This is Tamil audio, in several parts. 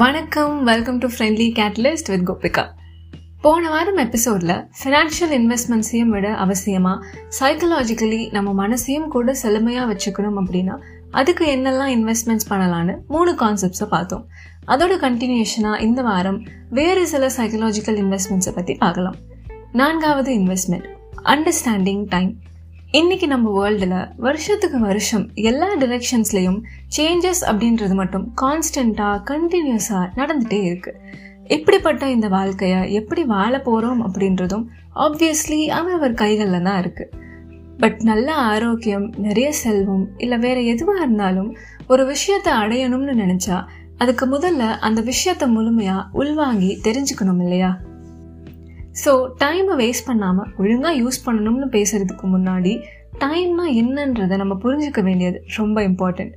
வணக்கம் welcome to friendly catalyst with Gopika போன வாரம் எபிசோடில் ஃபினான்ஷியல் இன்வெஸ்ட்மெண்ட்ஸையும் விட அவசியமாக சைக்கலாஜிக்கலி நம்ம மனசையும் கூட செழுமையாக வச்சுக்கணும் அப்படின்னா அதுக்கு என்னெல்லாம் இன்வெஸ்ட்மெண்ட்ஸ் பண்ணலான்னு மூணு கான்செப்ட்ஸை பார்த்தோம். அதோட கண்டினியூஷனாக இந்த வாரம் வேறு சில சைக்கலாஜிக்கல் இன்வெஸ்ட்மெண்ட்ஸை பற்றி பார்க்கலாம். நான்காவது இன்வெஸ்ட்மெண்ட் அண்டர்ஸ்டாண்டிங் டைம் இன்னைக்கு நம்ம வேர்ல்டில் வருஷத்துக்கு வருஷம் எல்லா டிரெக்ஷன்ஸ்லையும் சேஞ்சஸ் அப்படின்றது மட்டும் கான்ஸ்டண்ட்டாக கண்டினியூஸாக நடந்துகிட்டே இருக்குது இப்படிப்பட்ட இந்த வாழ்க்கையை எப்படி வாழ போகிறோம் அப்படின்றதும் ஆப்வியஸ்லி அவரவர் கைகளில் தான் இருக்குது பட் நல்ல ஆரோக்கியம் நிறைய செல்வம் இல்லை வேற எதுவாக இருந்தாலும் ஒரு விஷயத்தை அடையணும்னு நினச்சா அதுக்கு முதல்ல அந்த விஷயத்தை முழுமையாக உள்வாங்கி தெரிஞ்சுக்கணும் இல்லையா? ஸோ டைமை வேஸ்ட் பண்ணாமல் ஒழுங்காக யூஸ் பண்ணணும்னு பேசுகிறதுக்கு முன்னாடி டைம்னா என்னன்றதை நம்ம புரிஞ்சுக்க வேண்டியது ரொம்ப இம்பார்ட்டண்ட்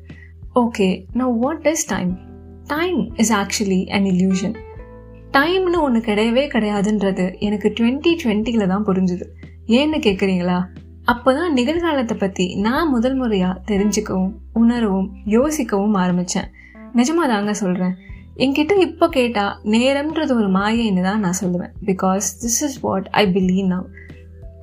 ஓகே நான் what is time time is actually an illusion டைம்னு ஒன்று கிடையவே கிடையாதுன்றது எனக்கு டுவெண்ட்டி டுவெண்ட்டியில் தான் புரிஞ்சுது. ஏன்னு கேட்குறீங்களா அப்போ தான் நிகழ்காலத்தை பற்றி நான் முதல் முறையாக தெரிஞ்சுக்கவும் உணரவும் யோசிக்கவும் ஆரம்பித்தேன் நிஜமாக தாங்க சொல்கிறேன் என்கிட்ட இப்போ கேட்டால் நேரம்ன்றது ஒரு மாயைன்னு தான் நான் சொல்லுவேன். Because this is what I believe now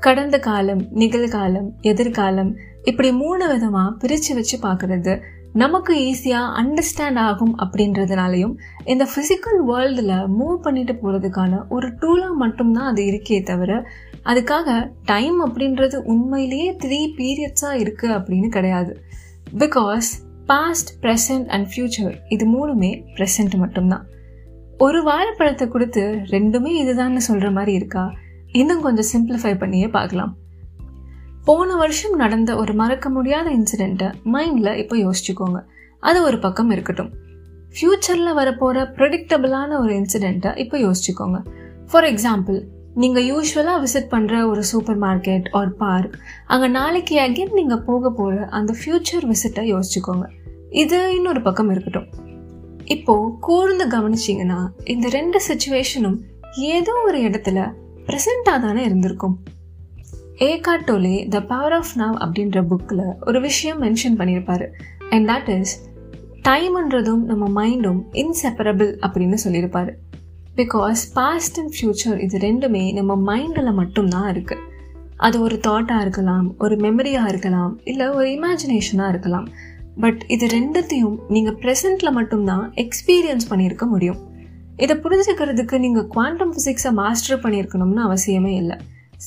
கடந்த காலம் நிகழ்காலம் எதிர்காலம் இப்படி மூணு விதமாக பிரித்து வச்சு பார்க்குறது நமக்கு ஈஸியாக அண்டர்ஸ்டாண்ட் ஆகும் அப்படின்றதுனாலையும் இந்த ஃபிசிக்கல் வேர்ல்டில் மூவ் பண்ணிட்டு போகிறதுக்கான ஒரு டூலாக மட்டும்தான் அது இருக்கே தவிர அதுக்காக டைம் அப்படின்றது உண்மையிலேயே த்ரீ பீரியட்ஸாக இருக்குது அப்படின்னு கிடையாது. Because past present and future இது மூணுமே ப்ரெசன்ட் மட்டும்தான். ஒரு வாழைப்பழத்தை கொடுத்து ரெண்டுமே இதுதான்னு சொல்கிற மாதிரி இருக்கா? இன்னும் கொஞ்சம் சிம்பிளிஃபை பண்ணியே பார்க்கலாம். போன வருஷம் நடந்த ஒரு மறக்க முடியாத இன்சிடெண்ட்டை மைண்டில் இப்போ யோசிச்சுக்கோங்க. அது ஒரு பக்கம் இருக்கட்டும். ஃப்யூச்சரில் வரப்போகிற ப்ரெடிக்டபிளான ஒரு இன்சிடெண்ட்டை இப்போ யோசிச்சுக்கோங்க. ஃபார் எக்ஸாம்பிள் நீங்கள் யூஸ்வலாக விசிட் பண்ணுற ஒரு சூப்பர் மார்க்கெட் ஆர் பார்க் அங்கே நாளைக்கு அகெயின் நீங்கள் போக போகிற அந்த ஃப்யூச்சர் விசிட்டை யோசிச்சுக்கோங்க. இது இன்னொரு பக்கம் இருக்கட்டும். இப்போது கூர்ந்து கவனிச்சிங்கன்னா இந்த ரெண்டு சுச்சுவேஷனும் ஏதோ ஒரு இடத்துல ப்ரெசண்ட்டாக தானே இருந்திருக்கும். Eckhart Tolle the power of now அப்படின்ற புக்கில் ஒரு விஷயம் மென்ஷன் பண்ணியிருப்பாரு. அண்ட் தட் இஸ் டைம்ன்றதும் நம்ம மைண்டும் இன்செப்பரபிள் அப்படின்னு சொல்லியிருப்பாரு. பிகாஸ் பாஸ்ட் அண்ட் ஃப்யூச்சர் இது ரெண்டுமே நம்ம மைண்டில் மட்டும்தான் இருக்குது அது ஒரு தாட்டாக இருக்கலாம் ஒரு மெமரியாக இருக்கலாம் இல்லை ஒரு இமேஜினேஷனாக இருக்கலாம். பட் இது ரெண்டுத்தையும் நீங்கள் ப்ரெசண்ட்டில் மட்டும்தான் எக்ஸ்பீரியன்ஸ் பண்ணியிருக்க முடியும். இதை புரிஞ்சுக்கிறதுக்கு நீங்கள் குவாண்டம் ஃபிசிக்ஸை மாஸ்டர் பண்ணியிருக்கணும்னு அவசியமே இல்லை.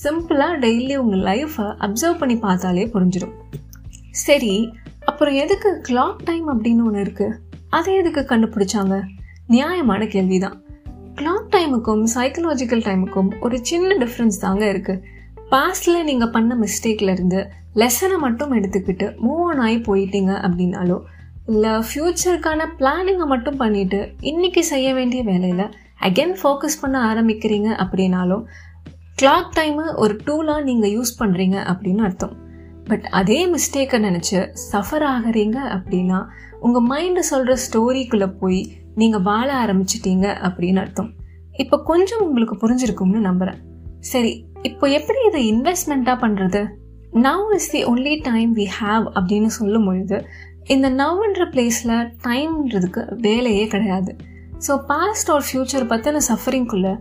சிம்பிளாக டெய்லி உங்கள் லைஃப்பை அப்சர்வ் பண்ணி பார்த்தாலே புரிஞ்சிடும். சரி அப்புறம் எதுக்கு கிளாக் டைம் அப்படின்னு ஒன்று இருக்குது அதை எதுக்கு கண்டுபிடிச்சாங்க? நியாயமான கேள்வி தான் கிளாக் டைமுக்கும் சைக்கலாஜிக்கல் டைமுக்கும் ஒரு சின்ன டிஃப்ரென்ஸ் தாங்க இருக்குது பாஸ்டில் நீங்கள் பண்ண மிஸ்டேக்ல இருந்து லெசனை மட்டும் எடுத்துக்கிட்டு மூவ் ஆன் ஆகி போயிட்டீங்க அப்படின்னாலோ இல்லை ஃப்யூச்சருக்கான பிளானிங்கை மட்டும் பண்ணிட்டு இன்னைக்கு செய்ய வேண்டிய வேலையில் அகெயின் ஃபோக்கஸ் பண்ண ஆரம்பிக்கிறீங்க அப்படின்னாலும் கிளாக் டைமு ஒரு டூலாக நீங்கள் யூஸ் பண்ணுறீங்க அப்படின்னு அர்த்தம். பட் அதே மிஸ்டேக்கை நினச்சி சஃபர் ஆகிறீங்க அப்படின்னா உங்கள் மைண்டு சொல்கிற ஸ்டோரிக்குள்ளே போய் நீங்கள் வாழ ஆரம்பிச்சிட்டீங்க அப்படின்னு அர்த்தம். இப்போ கொஞ்சம் உங்களுக்கு புரிஞ்சிருக்கும்னு நம்புகிறேன் சரி இப்போ எப்படி இதை இன்வெஸ்ட்மெண்ட்டாக பண்ணுறது now is the only time we have அப்படின்னு சொல்லும் பொழுது இந்த நவ்ன்ற பிளேஸில் டைம்ன்றதுக்கு வேலையே கிடையாது. ஸோ பாஸ்ட் ஆர் ஃப்யூச்சர் பற்றின சஃபரிங்குள்ளே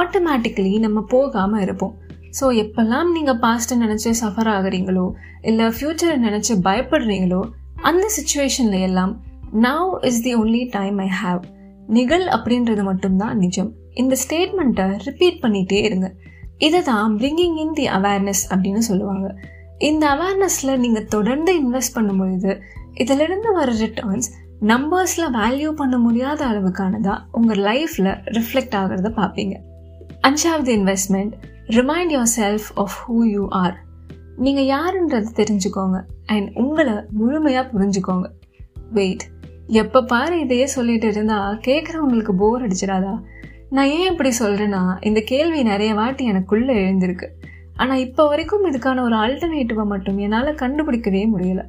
ஆட்டோமேட்டிக்கலி நம்ம போகாமல் இருப்போம். ஸோ எப்பெல்லாம் நீங்கள் பாஸ்ட்டை நினச்சி சஃபர் ஆகுறீங்களோ இல்லை ஃப்யூச்சரை நினச்சி பயப்படுறீங்களோ அந்த சுச்சுவேஷனில் எல்லாம் now is the only time I have நிகழ் அப்படின்றது மட்டும்தான் நிஜம். இந்த ஸ்டேட்மெண்ட்டை ரிப்பீட் பண்ணிகிட்டே இருங்க. இதை தான் பிரிங்கிங் இன் தி அவேர்னஸ் அப்படின்னு சொல்லுவாங்க. இந்த அவேர்னஸில் நீங்கள் தொடர்ந்து இன்வெஸ்ட் பண்ணும் பொழுது இதிலிருந்து வர ரிட்டர்ன்ஸ் நம்பர்ஸில் வேல்யூ பண்ண முடியாத அளவுக்கானதாக உங்கள் லைஃப்பில் ரிஃப்ளெக்ட் ஆகிறத பார்ப்பீங்க. அஞ்சாவது investment remind yourself of who you are நீங்கள் யாருன்றது தெரிஞ்சுக்கோங்க. அண்ட் உங்களை முழுமையாக புரிஞ்சுக்கோங்க. வெயிட் எப்போ பாரு இதையே சொல்லிட்டு இருந்தா கேட்குறவங்களுக்கு போர் அடிச்சிடாதா? நான் ஏன் இப்படி சொல்கிறேன்னா இந்த கேள்வி நிறைய வாட்டி எனக்குள்ளே எழுந்திருக்கு. ஆனால் இப்போ வரைக்கும் இதுக்கான ஒரு ஆல்டர்னேட்டிவை மட்டும் என்னால் கண்டுபிடிக்கவே முடியலை.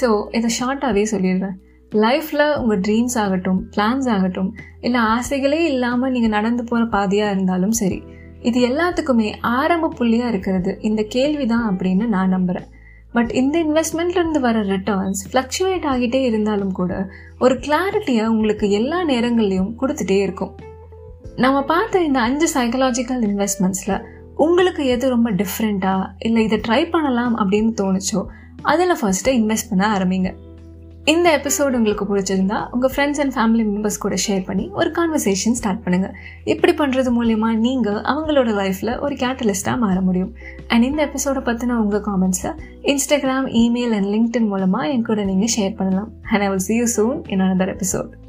ஸோ இதை ஷார்ட்டாகவே சொல்லிடுறேன். லைஃப்பில் உங்கள் ட்ரீம்ஸ் ஆகட்டும் பிளான்ஸ் ஆகட்டும் இல்லை ஆசைகளே இல்லாமல் நீங்கள் நடந்து போகிற பாதையாக இருந்தாலும் சரி இது எல்லாத்துக்குமே ஆரம்ப புள்ளியாக இருக்கிறது இந்த கேள்வி தான் அப்படின்னு நான் நம்புகிறேன் பட் இந்த இன்வெஸ்ட்மெண்ட்லேருந்து வர ரிட்டர்ன்ஸ் ஃப்ளக்சுவேட் ஆகிட்டே இருந்தாலும் கூட ஒரு கிளாரிட்டியை உங்களுக்கு எல்லா நேரங்கள்லையும் கொடுத்துட்டே இருக்கும். நம்ம பார்த்த இந்த அஞ்சு சைக்கலாஜிக்கல் இன்வெஸ்ட்மெண்ட்ஸில் உங்களுக்கு எது ரொம்ப டிஃப்ரெண்ட்டாக இல்லை இதை ட்ரை பண்ணலாம் அப்படின்னு தோணுச்சோ அதில் ஃபர்ஸ்ட்டு இன்வெஸ்ட் பண்ண ஆரம்பிங்க. இந்த எபிசோடு உங்களுக்கு பிடிச்சிருந்தா உங்கள் ஃப்ரெண்ட்ஸ் அண்ட் ஃபேமிலி மெம்பர்ஸ் கூட ஷேர் பண்ணி ஒரு கான்வர்சேஷன் ஸ்டார்ட் பண்ணுங்கள் இப்படி பண்ணுறது மூலயமா நீங்கள் அவங்களோட லைஃப்பில் ஒரு கேட்டலிஸ்ட்டாக மாற முடியும். அண்ட் இந்த எபிசோடை பற்றின உங்கள் காமெண்ட்ஸை இன்ஸ்டாகிராம் இமெயில் அண்ட் லிங்க்டின் மூலமாக என் கூட நீங்கள் ஷேர் பண்ணலாம். And I will see you soon in another episode